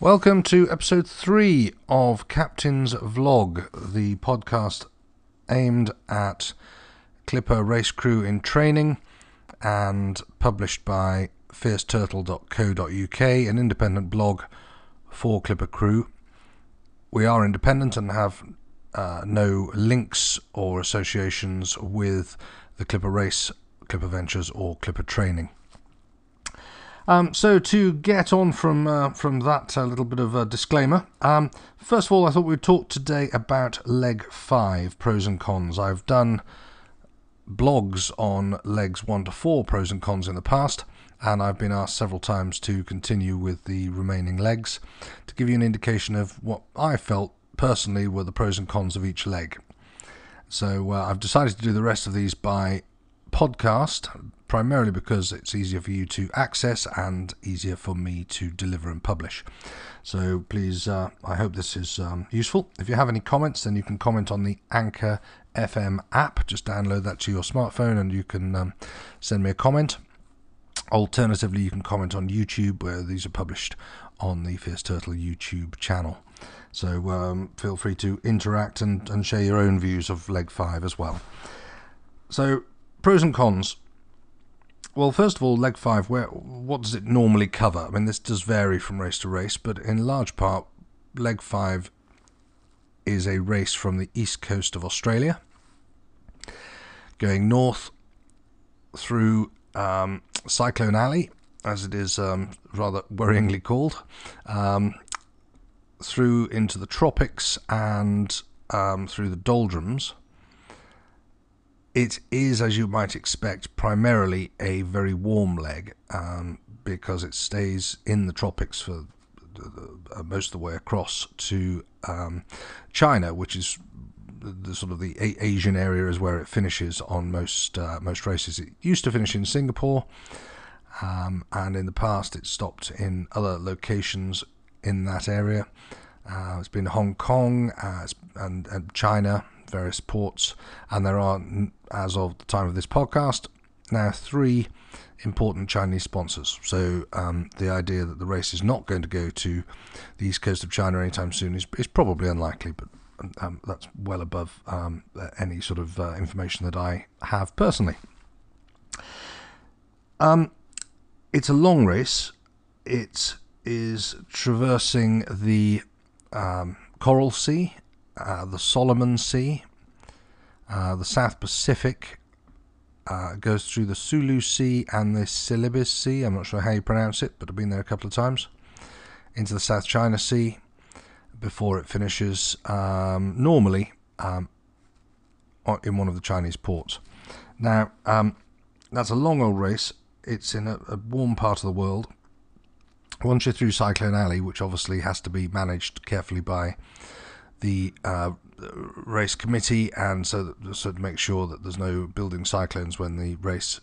Welcome to episode three of Captain's Vlog, the podcast aimed at Clipper race crew in training and published by fierceturtle.co.uk, an independent blog for Clipper crew. We are independent and have uh, no links or associations with the Clipper race, Clipper Ventures, or Clipper training. Um, so to get on from uh, from that a little bit of a disclaimer. Um, first of all, I thought we'd talk today about leg five pros and cons. I've done blogs on legs one to four pros and cons in the past, and I've been asked several times to continue with the remaining legs to give you an indication of what I felt personally were the pros and cons of each leg. So uh, I've decided to do the rest of these by podcast, primarily because it's easier for you to access and easier for me to deliver and publish. So please, uh, I hope this is um, useful. If you have any comments, then you can comment on the Anchor FM app. Just download that to your smartphone and you can um, send me a comment. Alternatively, you can comment on YouTube, where these are published on the Fierce Turtle YouTube channel. So um, feel free to interact and, and share your own views of Leg 5 as well. So, pros and cons. Well, first of all, leg five, where what does it normally cover? I mean, this does vary from race to race, but in large part, leg five is a race from the east coast of Australia, going north through um, Cyclone Alley, as it is um, rather worryingly called, um, through into the tropics and um, through the doldrums it is, as you might expect, primarily a very warm leg um, because it stays in the tropics for uh, most of the way across to um, China, which is the, sort of the Asian area is where it finishes on most uh, most races. It used to finish in Singapore, um, and in the past it stopped in other locations in that area. Uh, it's been Hong Kong and, and China various ports, and there are, as of the time of this podcast, now three important Chinese sponsors. So um, the idea that the race is not going to go to the east coast of China anytime soon is, is probably unlikely, but um, that's well above um, any sort of uh, information that I have personally. Um, it's a long race. It is traversing the um, Coral Sea uh, the Solomon Sea, uh, the South Pacific, uh, goes through the Sulu Sea and the Celebes Sea. I'm not sure how you pronounce it, but I've been there a couple of times. Into the South China Sea before it finishes um, normally um, in one of the Chinese ports. Now, um, that's a long old race. It's in a, a warm part of the world. Once you're through Cyclone Alley, which obviously has to be managed carefully by the uh, race committee, and so that, so to make sure that there's no building cyclones when the race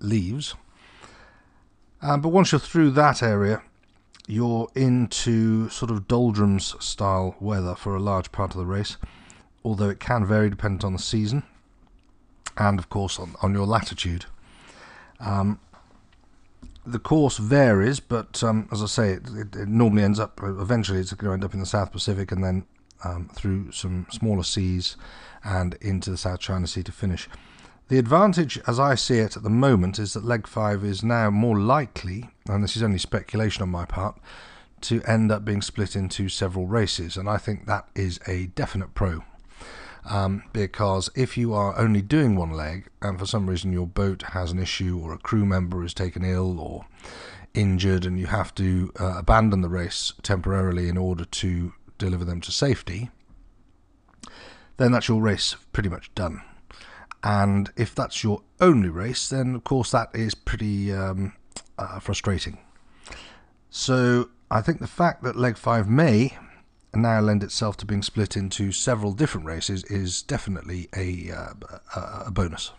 leaves. Um, but once you're through that area, you're into sort of doldrums style weather for a large part of the race, although it can vary depending on the season and, of course, on, on your latitude. Um, the course varies, but um, as I say, it, it, it, normally ends up eventually it's going to end up in the South Pacific and then um, through some smaller seas and into the South China Sea to finish. The advantage, as I see it at the moment, is that leg five is now more likely, and this is only speculation on my part, to end up being split into several races, and I think that is a definite pro. Um, because if you are only doing one leg and for some reason your boat has an issue or a crew member is taken ill or injured and you have to uh, abandon the race temporarily in order to deliver them to safety, then that's your race pretty much done. And if that's your only race, then of course that is pretty um, uh, frustrating. So I think the fact that leg five may now lend itself to being split into several different races is definitely a, uh, a bonus.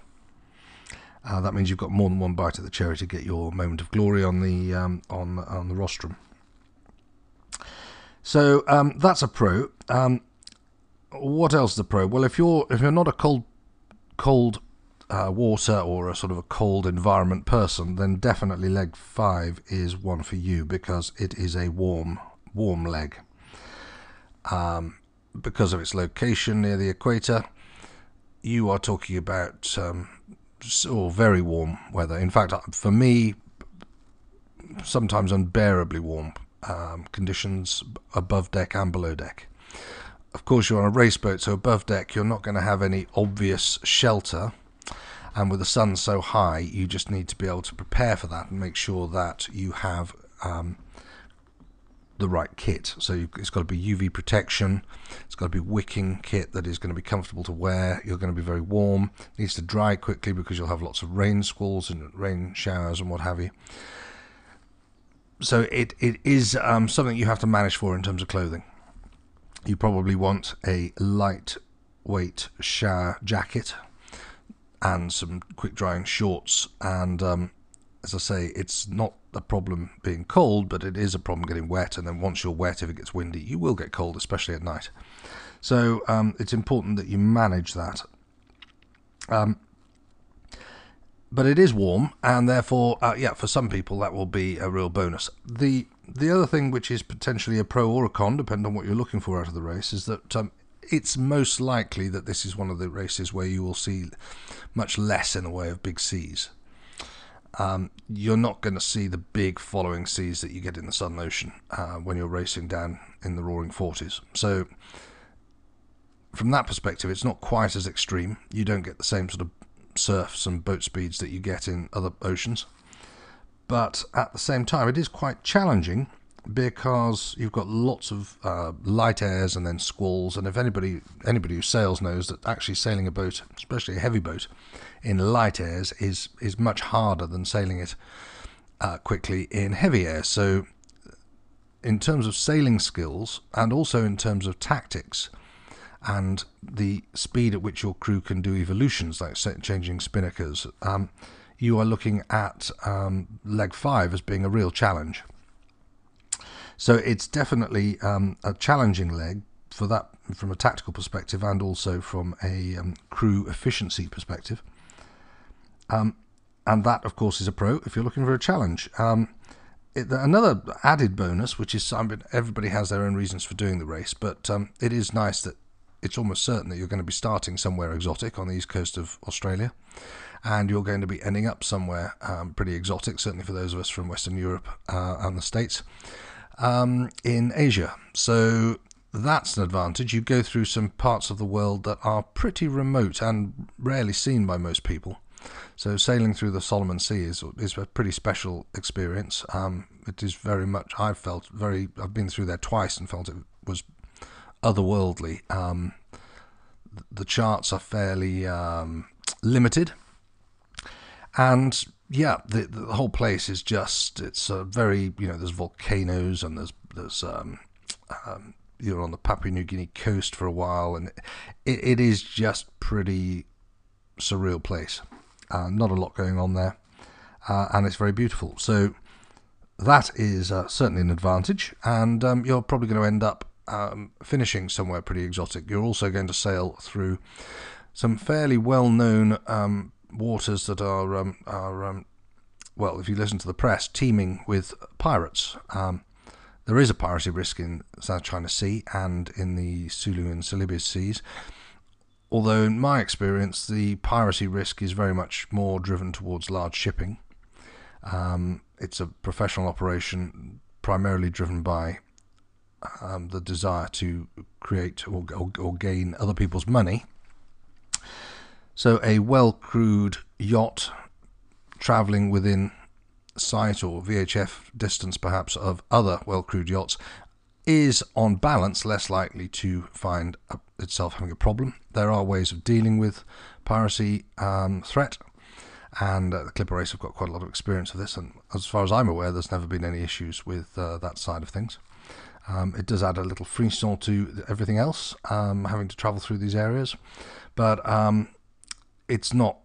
Uh, that means you've got more than one bite at the cherry to get your moment of glory on the um, on on the rostrum. So um, that's a pro. Um, what else is a pro? Well, if you're if you're not a cold cold uh, water or a sort of a cold environment person, then definitely leg five is one for you because it is a warm warm leg. Um, because of its location near the equator, you are talking about um, or very warm weather. In fact, for me, sometimes unbearably warm um, conditions above deck and below deck. Of course, you're on a race boat, so above deck, you're not going to have any obvious shelter. And with the sun so high, you just need to be able to prepare for that and make sure that you have um, the right kit. So it's got to be UV protection. It's got to be wicking kit that is going to be comfortable to wear. You're going to be very warm. It needs to dry quickly because you'll have lots of rain squalls and rain showers and what have you. So it, it is um, something you have to manage for in terms of clothing. You probably want a lightweight shower jacket and some quick drying shorts and um, as I say, it's not a problem being cold, but it is a problem getting wet. And then once you're wet, if it gets windy, you will get cold, especially at night. So um, it's important that you manage that. Um, but it is warm, and therefore, uh, yeah, for some people that will be a real bonus. The the other thing, which is potentially a pro or a con, depending on what you're looking for out of the race, is that um, it's most likely that this is one of the races where you will see much less in the way of big seas um, you're not going to see the big following seas that you get in the Southern Ocean uh, when you're racing down in the roaring 40s. So, from that perspective, it's not quite as extreme. You don't get the same sort of surfs and boat speeds that you get in other oceans. But at the same time, it is quite challenging because you've got lots of uh, light airs and then squalls. And if anybody anybody who sails knows that actually sailing a boat, especially a heavy boat, in light airs is is much harder than sailing it uh, quickly in heavy air. So, in terms of sailing skills and also in terms of tactics and the speed at which your crew can do evolutions like changing spinnakers, um, you are looking at um, leg five as being a real challenge. So it's definitely um, a challenging leg for that from a tactical perspective and also from a um, crew efficiency perspective. Um, and that, of course, is a pro if you're looking for a challenge. Um, it, another added bonus, which is I mean, everybody has their own reasons for doing the race, but um, it is nice that it's almost certain that you're going to be starting somewhere exotic on the east coast of Australia, and you're going to be ending up somewhere um, pretty exotic, certainly for those of us from Western Europe uh, and the States, um, in Asia. So that's an advantage. You go through some parts of the world that are pretty remote and rarely seen by most people. So sailing through the Solomon Sea is is a pretty special experience. Um, it is very much I've felt very I've been through there twice and felt it was otherworldly. Um, the charts are fairly um, limited, and yeah, the the whole place is just it's a very you know there's volcanoes and there's there's um, um, you're on the Papua New Guinea coast for a while, and it, it is just pretty surreal place. Uh, not a lot going on there, uh, and it's very beautiful. So that is uh, certainly an advantage, and um, you're probably going to end up um, finishing somewhere pretty exotic. You're also going to sail through some fairly well-known um, waters that are um, are um, well, if you listen to the press, teeming with pirates. Um, there is a piracy risk in South China Sea and in the Sulu and Celebes seas. Although, in my experience, the piracy risk is very much more driven towards large shipping. Um, it's a professional operation primarily driven by um, the desire to create or, or, or, gain other people's money. So, a well crewed yacht traveling within sight or VHF distance, perhaps, of other well crewed yachts is on balance less likely to find itself having a problem. There are ways of dealing with piracy um, threat, and uh, the Clipper Race have got quite a lot of experience of this. And as far as I'm aware, there's never been any issues with uh, that side of things. Um, it does add a little frisson to everything else, um, having to travel through these areas, but um, it's not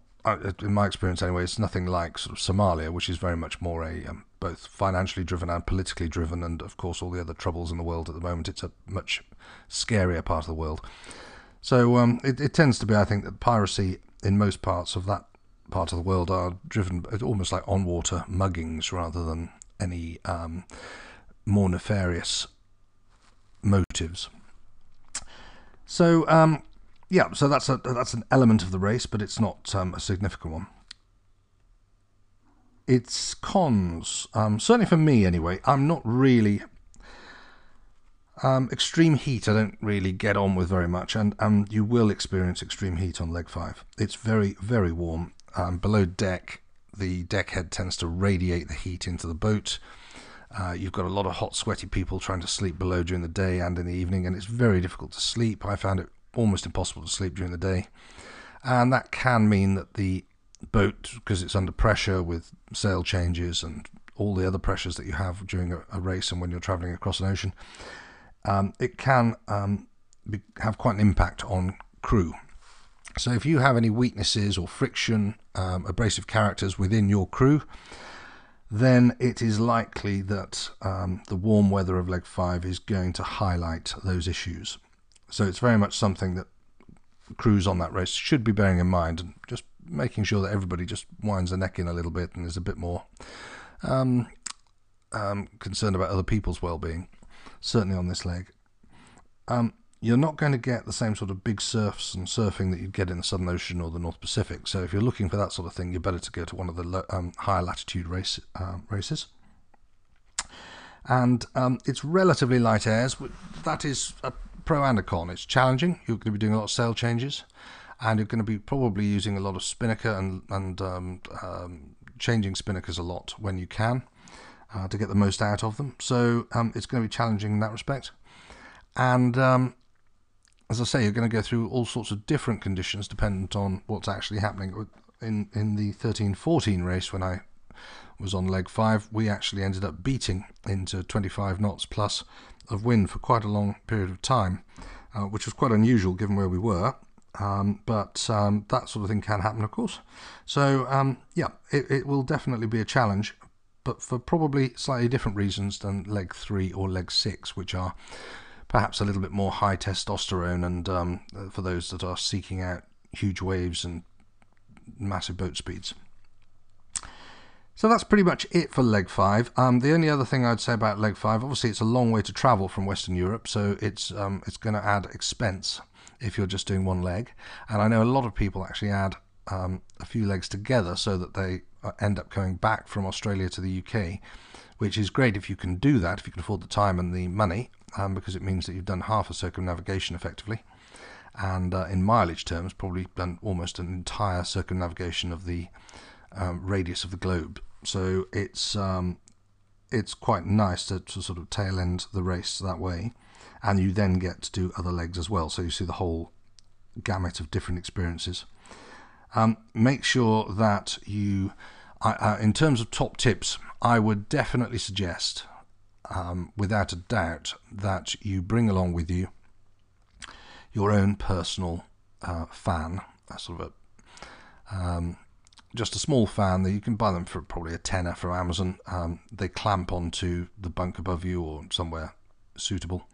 in my experience anyway, it's nothing like sort of Somalia, which is very much more a um, both financially driven and politically driven, and of course all the other troubles in the world at the moment. It's a much scarier part of the world. So um, it, it, tends to be, I think, that piracy in most parts of that part of the world are driven almost like on water muggings rather than any um, more nefarious motives. So um, yeah, so that's a that's an element of the race, but it's not um, a significant one. It's cons, um, certainly for me anyway. I'm not really um, extreme heat. I don't really get on with very much, and um, you will experience extreme heat on leg five. It's very very warm um, below deck. The deck head tends to radiate the heat into the boat. Uh, you've got a lot of hot, sweaty people trying to sleep below during the day and in the evening, and it's very difficult to sleep. I found it almost impossible to sleep during the day. And that can mean that the boat, because it's under pressure with sail changes and all the other pressures that you have during a, a race and when you're traveling across an ocean, um, it can um, be, have quite an impact on crew. So if you have any weaknesses or friction, um, abrasive characters within your crew, then it is likely that um, the warm weather of leg five is going to highlight those issues. So it's very much something that crews on that race should be bearing in mind and just making sure that everybody just winds their neck in a little bit and is a bit more um, um, concerned about other people's well-being. Certainly on this leg. Um, you're not going to get the same sort of big surfs and surfing that you'd get in the Southern Ocean or the North Pacific. So if you're looking for that sort of thing, you're better to go to one of the um, higher latitude race, uh, races and um, it's relatively light airs. That is a pro and a con. It's challenging. You're going to be doing a lot of sail changes, and you're going to be probably using a lot of spinnaker and and um, um, changing spinnakers a lot when you can uh, to get the most out of them. So um, it's going to be challenging in that respect. And um, as I say, you're going to go through all sorts of different conditions dependent on what's actually happening. In in the 13-14 race, when I was on leg five, we actually ended up beating into 25 knots plus of wind for quite a long period of time, uh, which was quite unusual given where we were. Um, but um, that sort of thing can happen, of course. So, um, yeah, it, it, will definitely be a challenge, but for probably slightly different reasons than leg three or leg six, which are perhaps a little bit more high testosterone and um, for those that are seeking out huge waves and massive boat speeds. So that's pretty much it for leg five. Um, the only other thing I'd say about leg five, obviously, it's a long way to travel from Western Europe, so it's um, it's going to add expense if you're just doing one leg. And I know a lot of people actually add um, a few legs together so that they uh, end up coming back from Australia to the UK, which is great if you can do that, if you can afford the time and the money, um, because it means that you've done half a circumnavigation effectively. And uh, in mileage terms, probably done almost an entire circumnavigation of the um, radius of the globe. So it's um, it's quite nice to, to sort of tail end the race that way, and you then get to do other legs as well. So you see the whole gamut of different experiences. Um, make sure that you, uh, in terms of top tips, I would definitely suggest, um, without a doubt, that you bring along with you your own personal uh, fan, sort of a um, just a small fan that you can buy them for probably a tenner from Amazon. Um, they clamp onto the bunk above you or somewhere suitable.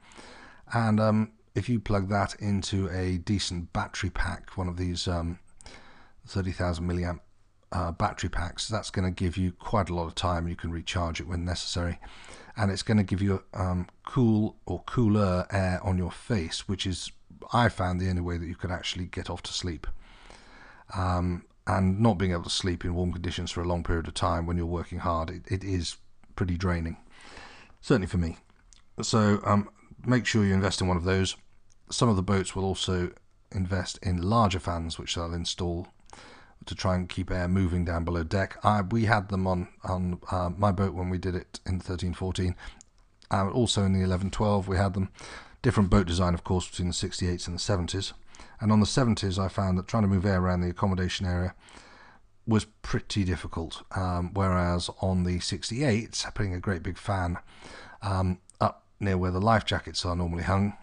And um, if you plug that into a decent battery pack, one of these um, 30,000 milliamp uh, battery packs, that's going to give you quite a lot of time. You can recharge it when necessary. And it's going to give you um, cool or cooler air on your face, which is, I found, the only way that you could actually get off to sleep. Um, and not being able to sleep in warm conditions for a long period of time when you're working hard, it, it is pretty draining. Certainly for me. So um, make sure you invest in one of those. Some of the boats will also invest in larger fans, which they'll install to try and keep air moving down below deck. I, we had them on on uh, my boat when we did it in 1314. Uh, also in the 1112 we had them. Different boat design, of course, between the 68s and the 70s. And on the 70s, I found that trying to move air around the accommodation area was pretty difficult. Um, whereas on the 68s, putting a great big fan um, up near where the life jackets are normally hung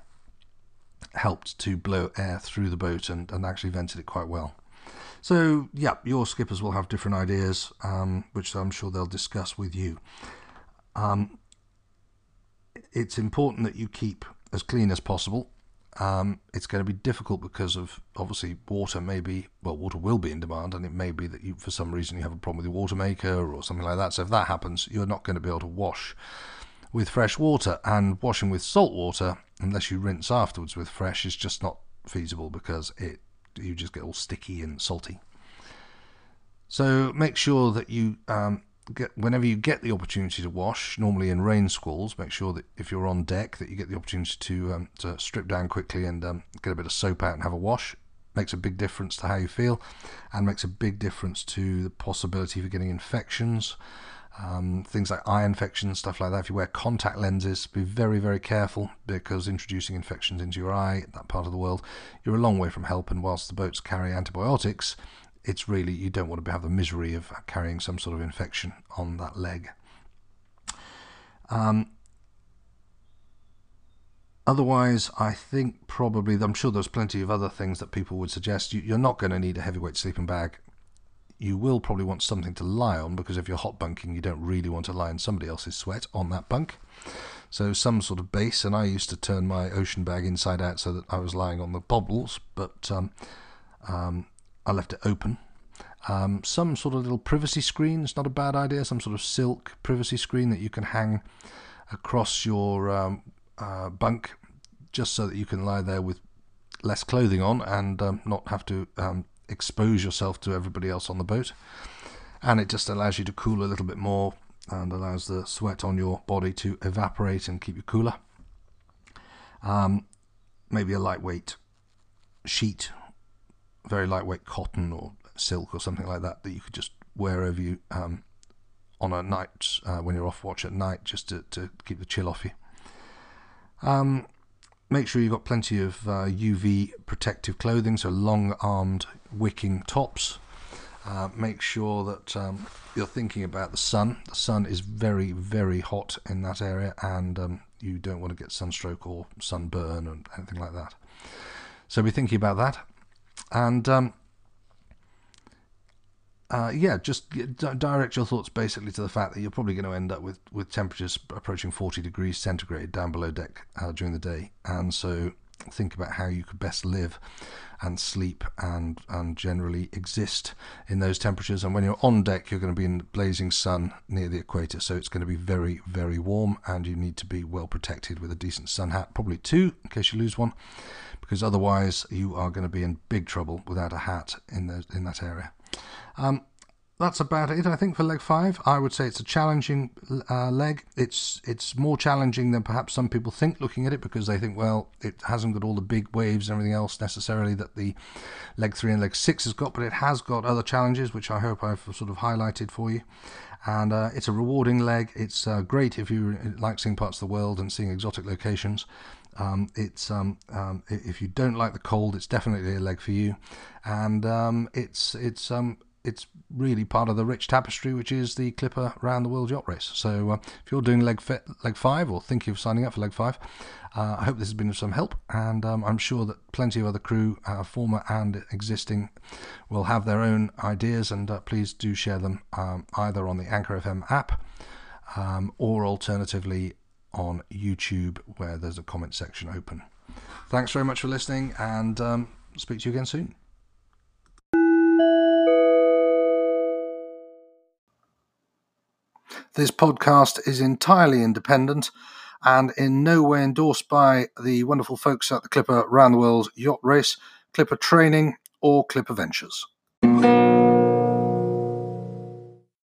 helped to blow air through the boat and, and actually vented it quite well. So, yeah, your skippers will have different ideas, um, which I'm sure they'll discuss with you. Um, it's important that you keep as clean as possible um, it's going to be difficult because of obviously water may be well water will be in demand and it may be that you for some reason you have a problem with your water maker or something like that so if that happens you're not going to be able to wash with fresh water and washing with salt water unless you rinse afterwards with fresh, is just not feasible because it you just get all sticky and salty. So make sure that you um, get whenever you get the opportunity to wash, normally in rain squalls, make sure that if you're on deck that you get the opportunity to um, to strip down quickly and um, get a bit of soap out and have a wash. Makes a big difference to how you feel, and makes a big difference to the possibility for getting infections. Um, things like eye infections, stuff like that. If you wear contact lenses, be very, very careful because introducing infections into your eye, that part of the world, you're a long way from help. And whilst the boats carry antibiotics, it's really you don't want to have the misery of carrying some sort of infection on that leg. Um, otherwise, I think probably I'm sure there's plenty of other things that people would suggest. You, you're not going to need a heavyweight sleeping bag. You will probably want something to lie on because if you're hot bunking, you don't really want to lie in somebody else's sweat on that bunk. So some sort of base, and I used to turn my ocean bag inside out so that I was lying on the bobbles, but um, um, I left it open. Um, some sort of little privacy screen is not a bad idea. Some sort of silk privacy screen that you can hang across your um, uh, bunk, just so that you can lie there with less clothing on and um, not have to um, expose yourself to everybody else on the boat. And it just allows you to cool a little bit more and allows the sweat on your body to evaporate and keep you cooler. Um, maybe a lightweight sheet very lightweight cotton or silk or something like that that you could just wear over you um, on a night uh, when you're off watch at night just to, to keep the chill off you. Um, make sure you've got plenty of uh, UV protective clothing, so long armed wicking tops. Uh, make sure that um, you're thinking about the sun. The sun is very, very hot in that area, and um, you don't want to get sunstroke or sunburn or anything like that. So be thinking about that and um, uh, yeah, just direct your thoughts basically to the fact that you're probably going to end up with, with temperatures approaching 40 degrees centigrade down below deck uh, during the day, and so think about how you could best live and sleep and and generally exist in those temperatures. And when you're on deck, you're going to be in the blazing sun near the equator, so it's going to be very very warm, and you need to be well protected with a decent sun hat, probably two in case you lose one because otherwise you are going to be in big trouble without a hat in the, in that area. Um, that's about it, I think, for leg five. I would say it's a challenging uh, leg. It's it's more challenging than perhaps some people think looking at it because they think, well, it hasn't got all the big waves and everything else necessarily that the leg three and leg six has got, but it has got other challenges, which I hope I've sort of highlighted for you. And uh, it's a rewarding leg. It's uh, great if you like seeing parts of the world and seeing exotic locations. Um, it's um, um, if you don't like the cold, it's definitely a leg for you, and um, it's it's um, it's really part of the rich tapestry, which is the Clipper Round the World Yacht Race. So uh, if you're doing leg leg five or thinking of signing up for leg five, uh, I hope this has been of some help, and um, I'm sure that plenty of other crew, uh, former and existing, will have their own ideas, and uh, please do share them either on the Anchor FM app. or alternatively on YouTube where there's a comment section open. Thanks very much for listening and um, speak to you again soon. This podcast is entirely independent and in no way endorsed by the wonderful folks at the Clipper Round the World Yacht Race, Clipper Training, or Clipper Ventures.